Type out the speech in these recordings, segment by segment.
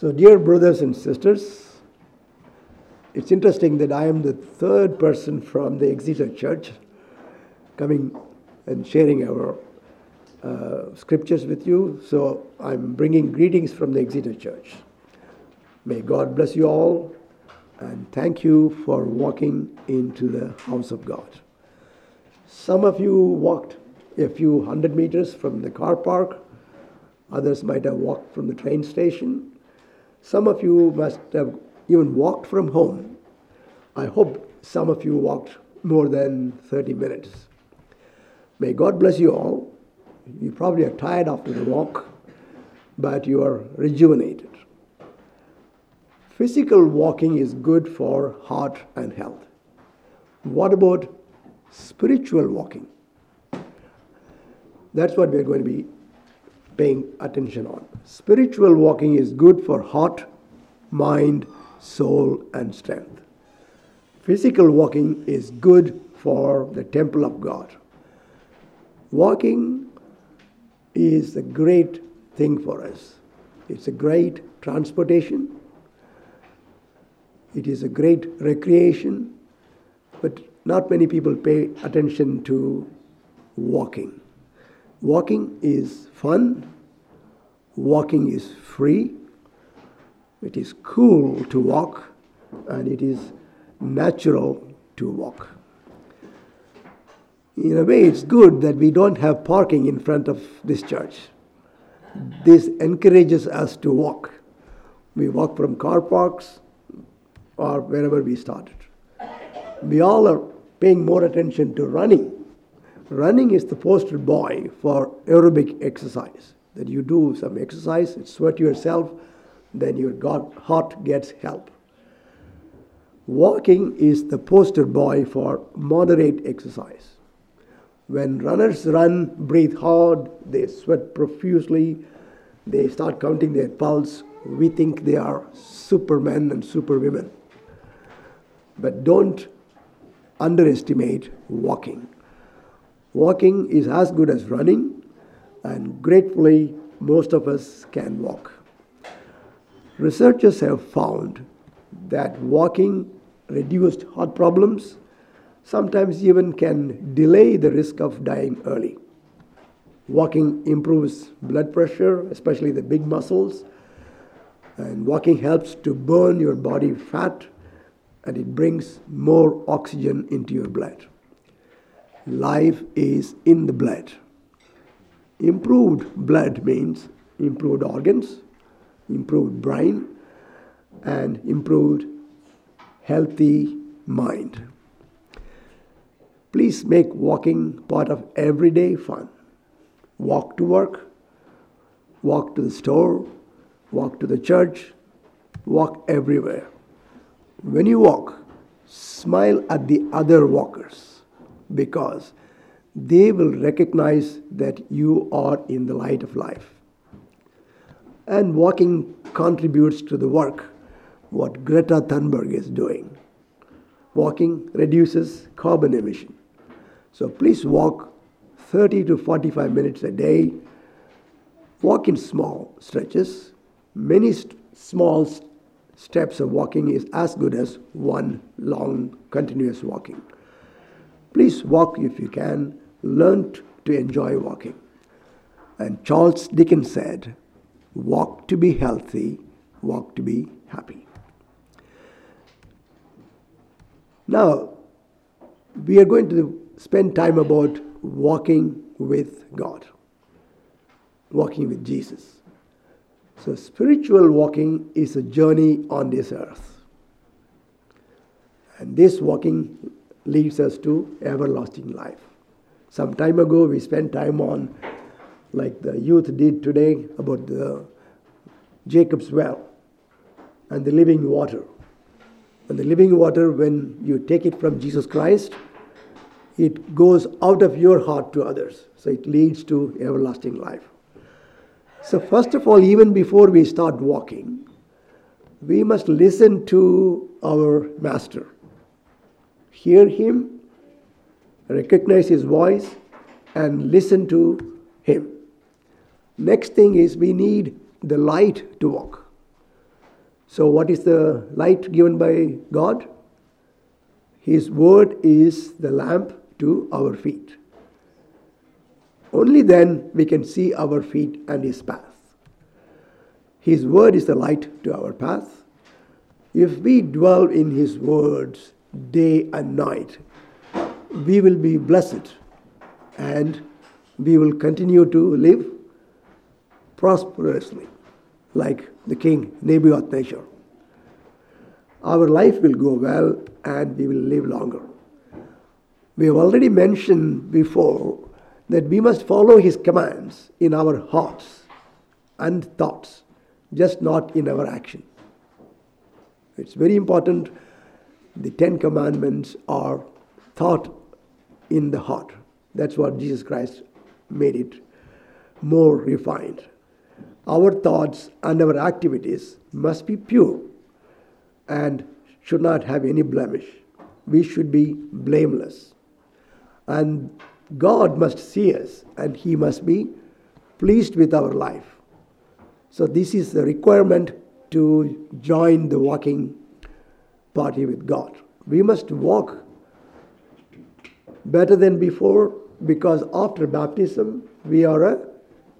So, dear brothers and sisters, it's interesting that I am the third person from the Exeter Church coming and sharing our uh, scriptures with you. So, I'm bringing greetings from the Exeter Church. May God bless you all and thank you for walking into the house of God. Some of you walked a few hundred meters from the car park, others might have walked from the train station. Some of you must have even walked from home. I hope some of you walked more than 30 minutes. May God bless you all. You probably are tired after the walk, but you are rejuvenated. Physical walking is good for heart and health. What about spiritual walking? That's what we're going to be paying attention on. Spiritual walking is good for heart, mind, soul, and strength. Physical walking is good for the temple of God. Walking is a great thing for us. It's a great transportation. It is a great recreation, but not many people pay attention to walking. Walking is fun, walking is free, it is cool to walk, and it is natural to walk. In a way, it's good that we don't have parking in front of this church. This encourages us to walk. We walk from car parks or wherever we started. We all are paying more attention to running. Running is the poster boy for aerobic exercise. That you do some exercise, sweat yourself, then your heart gets help. Walking is the poster boy for moderate exercise. When runners run, breathe hard, they sweat profusely, they start counting their pulse, we think they are supermen and superwomen. But don't underestimate walking. Walking is as good as running, and gratefully, most of us can walk. Researchers have found that walking reduced heart problems, sometimes even can delay the risk of dying early. Walking improves blood pressure, especially the big muscles, and walking helps to burn your body fat and it brings more oxygen into your blood. Life is in the blood. Improved blood means improved organs, improved brain, and improved healthy mind. Please make walking part of everyday fun. Walk to work, walk to the store, walk to the church, walk everywhere. When you walk, smile at the other walkers because they will recognize that you are in the light of life. And walking contributes to the work what Greta Thunberg is doing. Walking reduces carbon emission. So please walk 30 to 45 minutes a day. Walk in small stretches. Many st- small st- steps of walking is as good as one long continuous walking. Please walk if you can. Learn to enjoy walking. And Charles Dickens said, Walk to be healthy, walk to be happy. Now, we are going to spend time about walking with God, walking with Jesus. So, spiritual walking is a journey on this earth. And this walking leads us to everlasting life. Some time ago, we spent time on, like the youth did today, about the Jacob's well and the living water. And the living water, when you take it from Jesus Christ, it goes out of your heart to others. So it leads to everlasting life. So, first of all, even before we start walking, we must listen to our Master. Hear Him, recognize His voice, and listen to Him. Next thing is we need the light to walk. So, what is the light given by God? His word is the lamp to our feet. Only then we can see our feet and His path. His word is the light to our path. If we dwell in His words day and night, we will be blessed and we will continue to live prosperously like the king Nebuchadnezzar. Our life will go well and we will live longer. We have already mentioned before that we must follow his commands in our hearts and thoughts, just not in our action. It's very important. The Ten Commandments are thought in the heart. That's what Jesus Christ made it more refined. Our thoughts and our activities must be pure and should not have any blemish. We should be blameless. And God must see us and He must be pleased with our life. So, this is the requirement to join the walking party with God. We must walk better than before because after baptism, we are a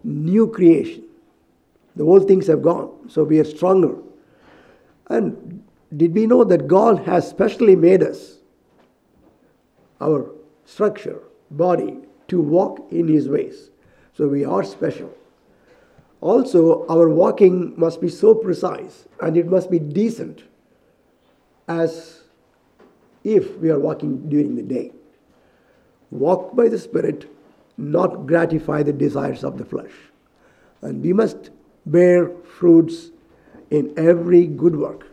new creation. The old things have gone, so we are stronger. And did we know that God has specially made us, our structure, body, to walk in His ways? So we are special. Also, our walking must be so precise and it must be decent as if we are walking during the day. Walk by the Spirit, not gratify the desires of the flesh. And we must bear fruits in every good work.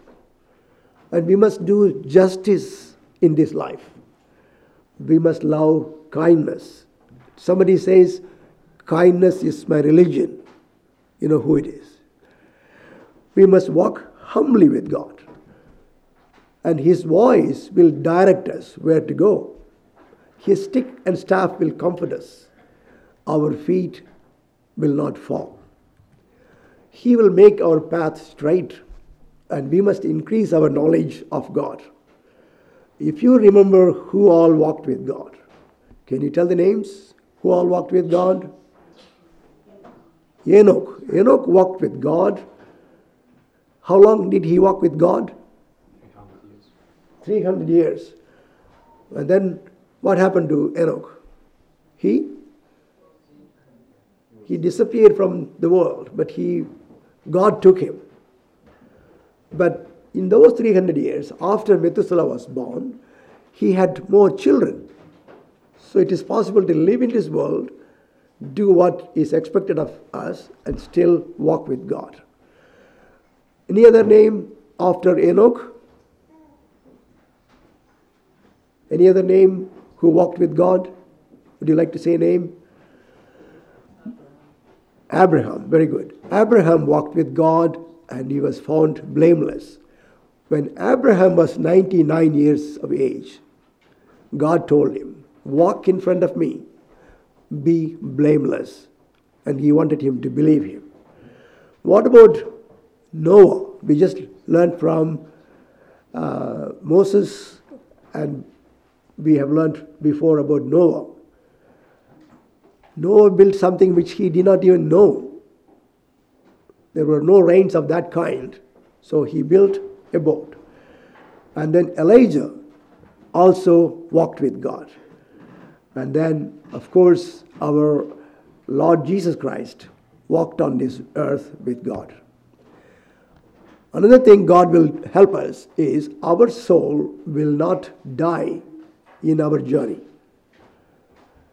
And we must do justice in this life. We must love kindness. Somebody says, Kindness is my religion. You know who it is. We must walk humbly with God. And His voice will direct us where to go. His stick and staff will comfort us. Our feet will not fall. He will make our path straight, and we must increase our knowledge of God. If you remember who all walked with God, can you tell the names? Who all walked with God? Enoch. Enoch walked with God. How long did he walk with God? 300 years. And then what happened to Enoch? He he disappeared from the world, but he God took him. But in those 300 years, after Methuselah was born, he had more children. So it is possible to live in this world, do what is expected of us, and still walk with God. Any other name after Enoch? Any other name who walked with God? Would you like to say a name? Abraham, very good. Abraham walked with God and he was found blameless. When Abraham was 99 years of age, God told him, Walk in front of me, be blameless. And he wanted him to believe him. What about Noah? We just learned from uh, Moses, and we have learned before about Noah. Noah built something which he did not even know. There were no rains of that kind. So he built a boat. And then Elijah also walked with God. And then, of course, our Lord Jesus Christ walked on this earth with God. Another thing God will help us is our soul will not die in our journey.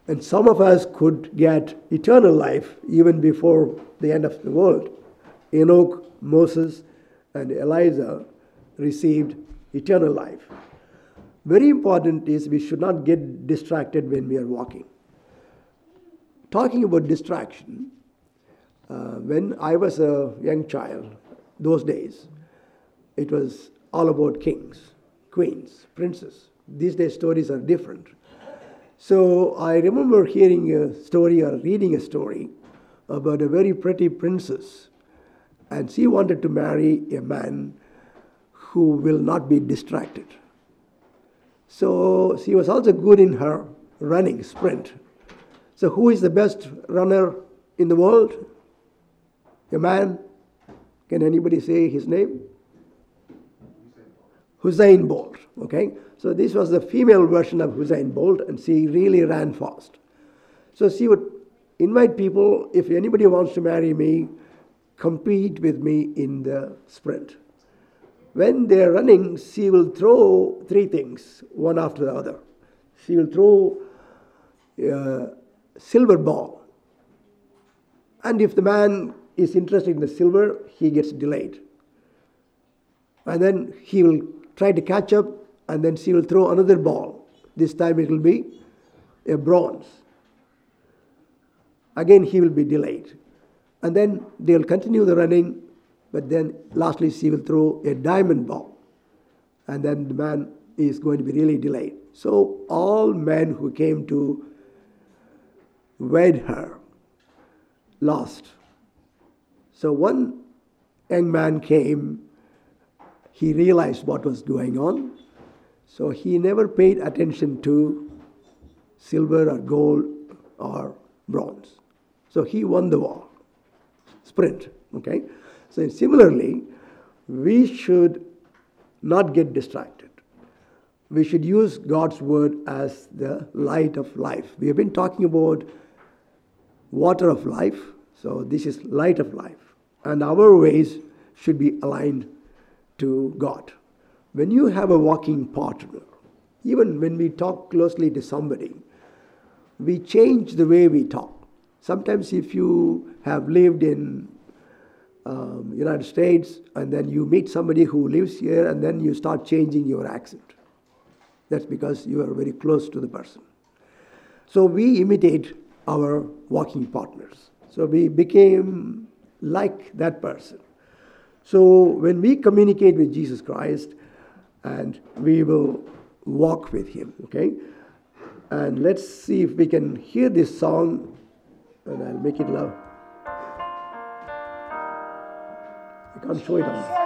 And some of us could get eternal life even before the end of the world. Enoch, Moses, and Elijah received eternal life. Very important is we should not get distracted when we are walking. Talking about distraction, uh, when I was a young child, those days, it was all about kings, queens, princes. These days, stories are different. So I remember hearing a story or reading a story about a very pretty princess, and she wanted to marry a man who will not be distracted. So she was also good in her running sprint. So, who is the best runner in the world? A man? Can anybody say his name? Usain Bolt. Okay, so this was the female version of Usain Bolt, and she really ran fast. So she would invite people if anybody wants to marry me, compete with me in the sprint. When they're running, she will throw three things, one after the other. She will throw a silver ball. And if the man is interested in the silver, he gets delayed. And then he will try to catch up, and then she will throw another ball. This time it will be a bronze. Again, he will be delayed. And then they'll continue the running, but then lastly, she will throw a diamond ball. And then the man is going to be really delayed. So, all men who came to wed her lost. So, one young man came, he realized what was going on. So, he never paid attention to silver or gold or bronze. So, he won the war sprint. Okay? So, similarly, we should not get distracted. We should use God's word as the light of life. We have been talking about water of life, so this is light of life. And our ways should be aligned to God. When you have a walking partner, even when we talk closely to somebody, we change the way we talk. Sometimes, if you have lived in um, United States and then you meet somebody who lives here and then you start changing your accent, that's because you are very close to the person. So we imitate our walking partners. So we became like that person. So when we communicate with Jesus Christ, and we will walk with him, okay? And let's see if we can hear this song and I'll make it loud. I can't show it on.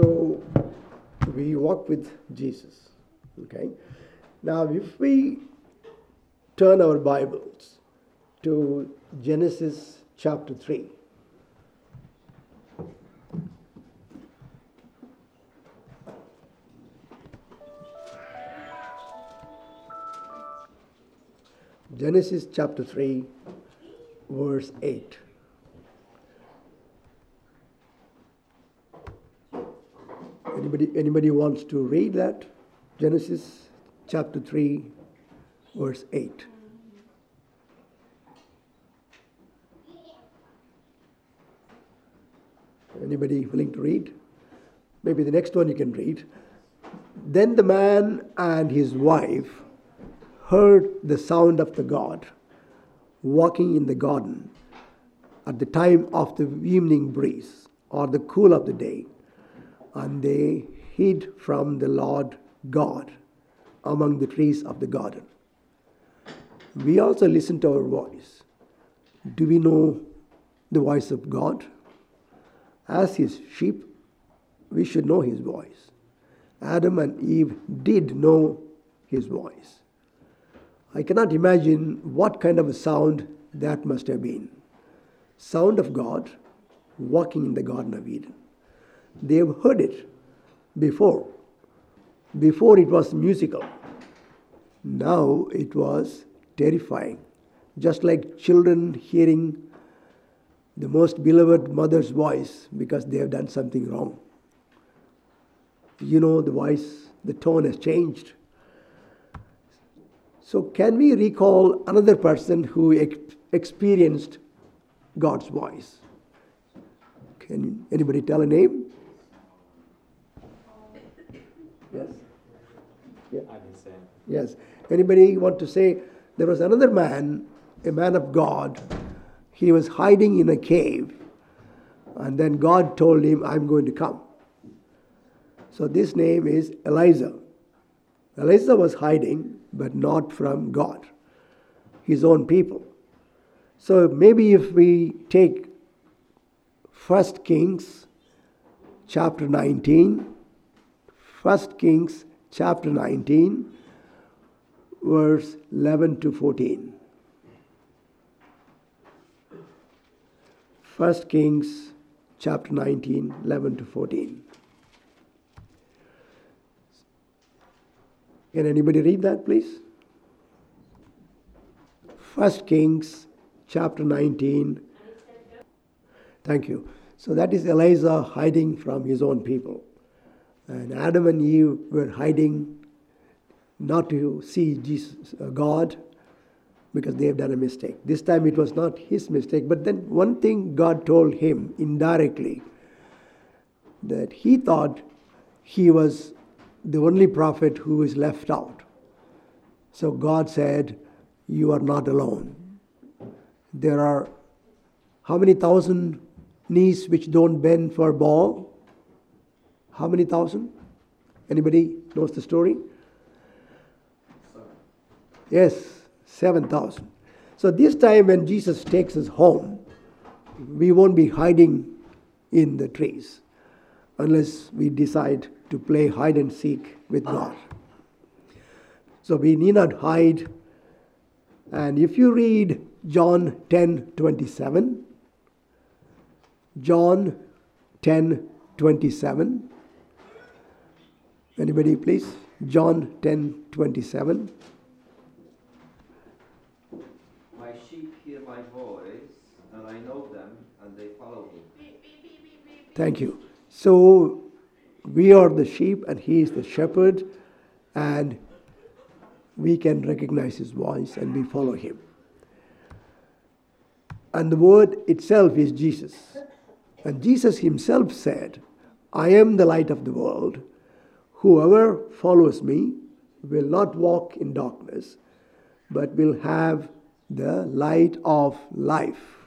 So we walk with Jesus. Okay. Now, if we turn our Bibles to Genesis chapter 3. Genesis chapter 3, verse 8. Anybody, anybody wants to read that? Genesis chapter 3, verse 8. Anybody willing to read? Maybe the next one you can read. Then the man and his wife heard the sound of the God walking in the garden at the time of the evening breeze or the cool of the day, and they hid from the Lord God among the trees of the garden. We also listen to our voice. Do we know the voice of God? As his sheep, we should know his voice. Adam and Eve did know his voice. I cannot imagine what kind of a sound that must have been. Sound of God walking in the Garden of Eden. They've heard it before. Before it was musical. Now it was terrifying. Just like children hearing the most beloved mother's voice because they have done something wrong. You know, the voice, the tone has changed. So, can we recall another person who ex- experienced God's voice? Can anybody tell a name? Yes. Yeah. I can say. Yes. Anybody want to say there was another man, a man of God. He was hiding in a cave, and then God told him, "I'm going to come." So this name is Elijah. Elijah was hiding, but not from God, his own people. So maybe if we take First Kings chapter 19, 1 Kings chapter 19, verse 11 to 14. 1 Kings chapter 19, 11 to 14. Can anybody read that, please? 1 Kings chapter 19. Thank you. So that is Elijah hiding from his own people. And Adam and Eve were hiding not to see Jesus, uh, God because they have done a mistake. This time it was not his mistake, but then one thing God told him indirectly that he thought he was the only prophet who is left out. So God said, You are not alone. There are how many thousand knees which don't bend for Baal? How many thousand? Anybody knows the story? Yes, 7,000. So this time when Jesus takes us home, we won't be hiding in the trees unless we decide to play hide and seek with God. So we need not hide. And if you read John 10 27, John 10 27, anybody please? John 10 27. My sheep hear my voice, and I know them, and they follow me. Thank you. So we are the sheep and he is the shepherd and we can recognize his voice and we follow him. And the word itself is Jesus. And Jesus himself said, I am the light of the world. Whoever follows me will not walk in darkness, but will have the light of life.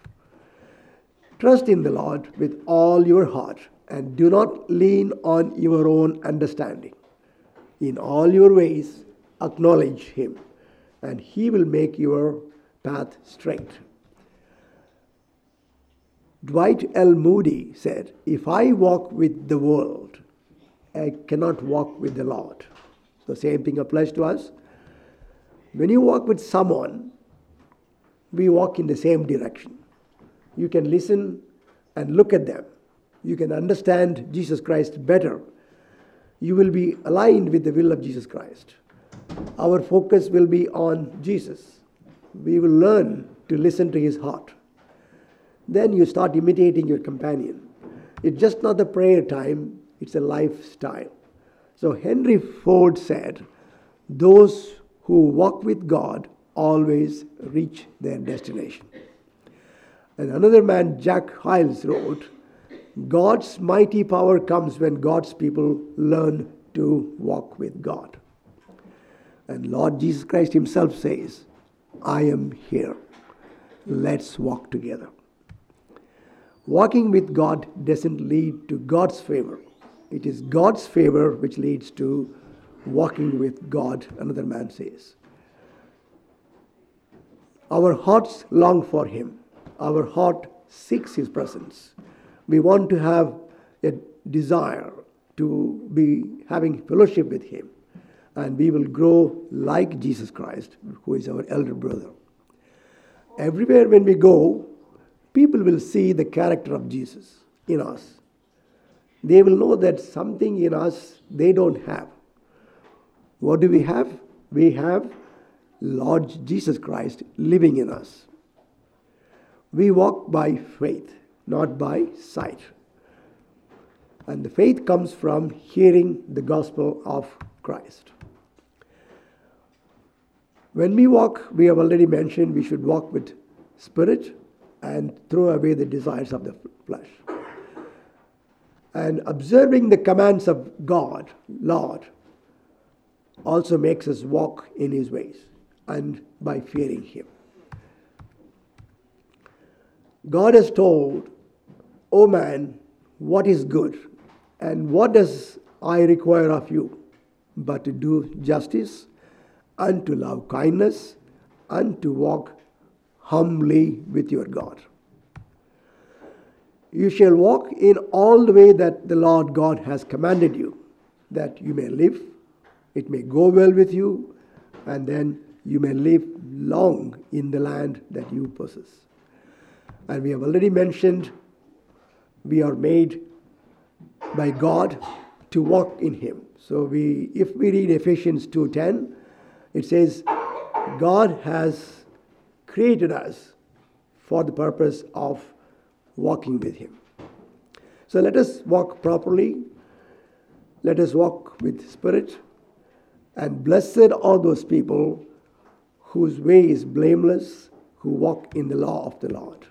Trust in the Lord with all your heart and do not lean on your own understanding. In all your ways, acknowledge Him, and He will make your path straight. Dwight L. Moody said, If I walk with the world, I cannot walk with the Lord. The same thing applies to us. When you walk with someone, we walk in the same direction. You can listen and look at them. You can understand Jesus Christ better. You will be aligned with the will of Jesus Christ. Our focus will be on Jesus. We will learn to listen to his heart. Then you start imitating your companion. It's just not the prayer time, it's a lifestyle. So Henry Ford said, Those who walk with God always reach their destination. And another man, Jack Hyles, wrote, God's mighty power comes when God's people learn to walk with God. And Lord Jesus Christ Himself says, I am here. Let's walk together. Walking with God doesn't lead to God's favor. It is God's favor which leads to walking with God, another man says. Our hearts long for Him. Our heart seeks His presence. We want to have a desire to be having fellowship with Him. And we will grow like Jesus Christ, who is our elder brother. Everywhere when we go, people will see the character of Jesus in us. They will know that something in us they don't have. What do we have? We have Lord Jesus Christ living in us. We walk by faith, not by sight. And the faith comes from hearing the gospel of Christ. When we walk, we have already mentioned we should walk with spirit and throw away the desires of the flesh. And observing the commands of God, Lord, also makes us walk in His ways and by fearing Him. God has told, O man, what is good and what does I require of you but to do justice and to love kindness and to walk humbly with your God. You shall walk in all the way that the Lord God has commanded you, that you may live, it may go well with you, and then you may live long in the land that you possess. And we have already mentioned we are made by God to walk in him. So we if we read Ephesians 2:10, it says God has created us for the purpose of walking with him. So let us walk properly. Let us walk with spirit. And blessed are those people whose way is blameless, who walk in the law of the Lord.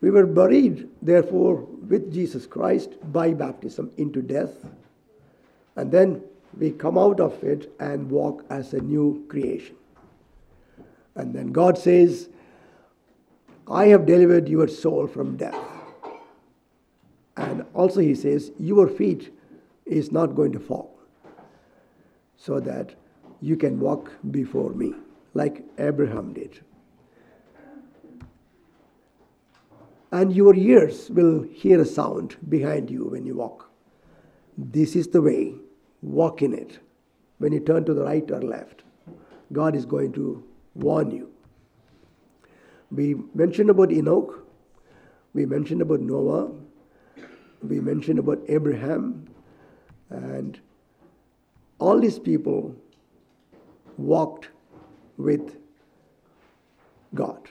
We were buried, therefore, with Jesus Christ by baptism into death. And then we come out of it and walk as a new creation. And then God says, I have delivered your soul from death. And also, He says, Your feet is not going to fall, so that you can walk before me, like Abraham did. And your ears will hear a sound behind you when you walk. This is the way, walk in it. When you turn to the right or left, God is going to warn you. We mentioned about Enoch, we mentioned about Noah, we mentioned about Abraham, and all these people walked with God.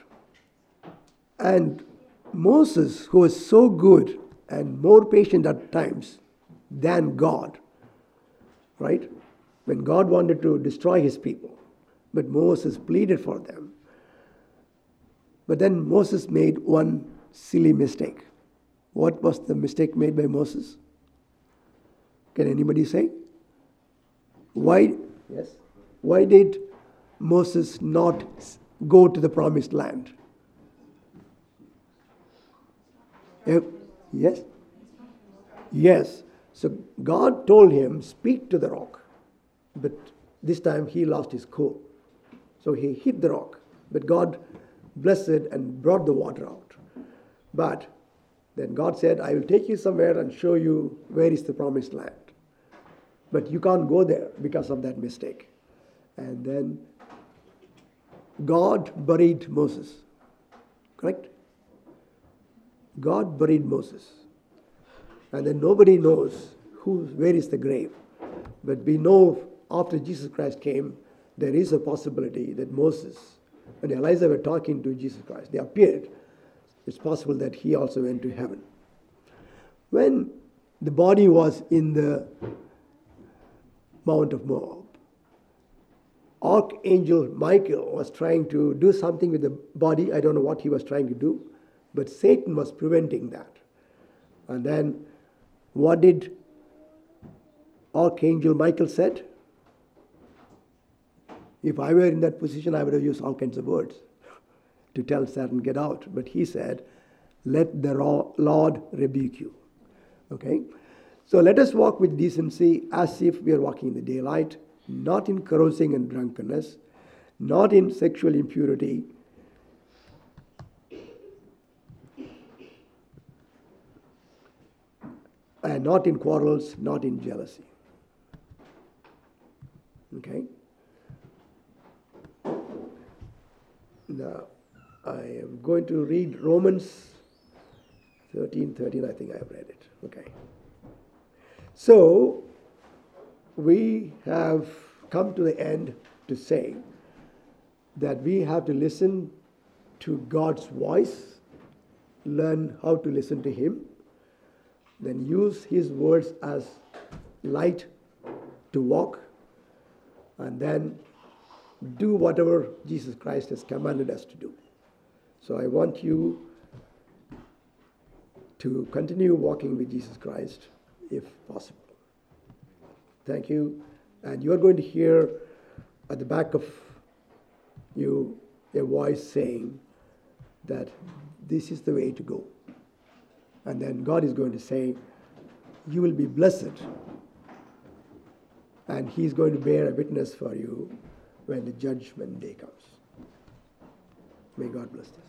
And Moses, who was so good and more patient at times than God, right? When God wanted to destroy his people, but Moses pleaded for them. But then Moses made one silly mistake. What was the mistake made by Moses? Can anybody say? Why? Yes. Why did Moses not go to the promised land? Eh, Yes? Yes. So God told him, Speak to the rock. But this time he lost his cool. So he hit the rock. But God blessed and brought the water out. But then God said, I will take you somewhere and show you where is the promised land. But you can't go there because of that mistake. And then God buried Moses. Correct? God buried Moses. And then nobody knows who, where is the grave. But we know after Jesus Christ came, there is a possibility that Moses and Elijah were talking to Jesus Christ. They appeared. It's possible that he also went to heaven. When the body was in the Mount of Moab, Archangel Michael was trying to do something with the body. I don't know what he was trying to do, but Satan was preventing that. And then what did Archangel Michael said? If I were in that position, I would have used all kinds of words to tell Satan, get out. But he said, let the Lord rebuke you. Okay? So let us walk with decency as if we are walking in the daylight, not in carousing and drunkenness, not in sexual impurity. And not in quarrels, not in jealousy. Okay? Now, I am going to read Romans 13 13. I think I have read it. Okay. So, we have come to the end to say that we have to listen to God's voice, learn how to listen to Him, then use His words as light to walk, and then do whatever Jesus Christ has commanded us to do. So I want you to continue walking with Jesus Christ if possible. Thank you. And you're going to hear at the back of you a voice saying that this is the way to go. And then God is going to say, You will be blessed. And He's going to bear a witness for you when the judgment day comes. May God bless us.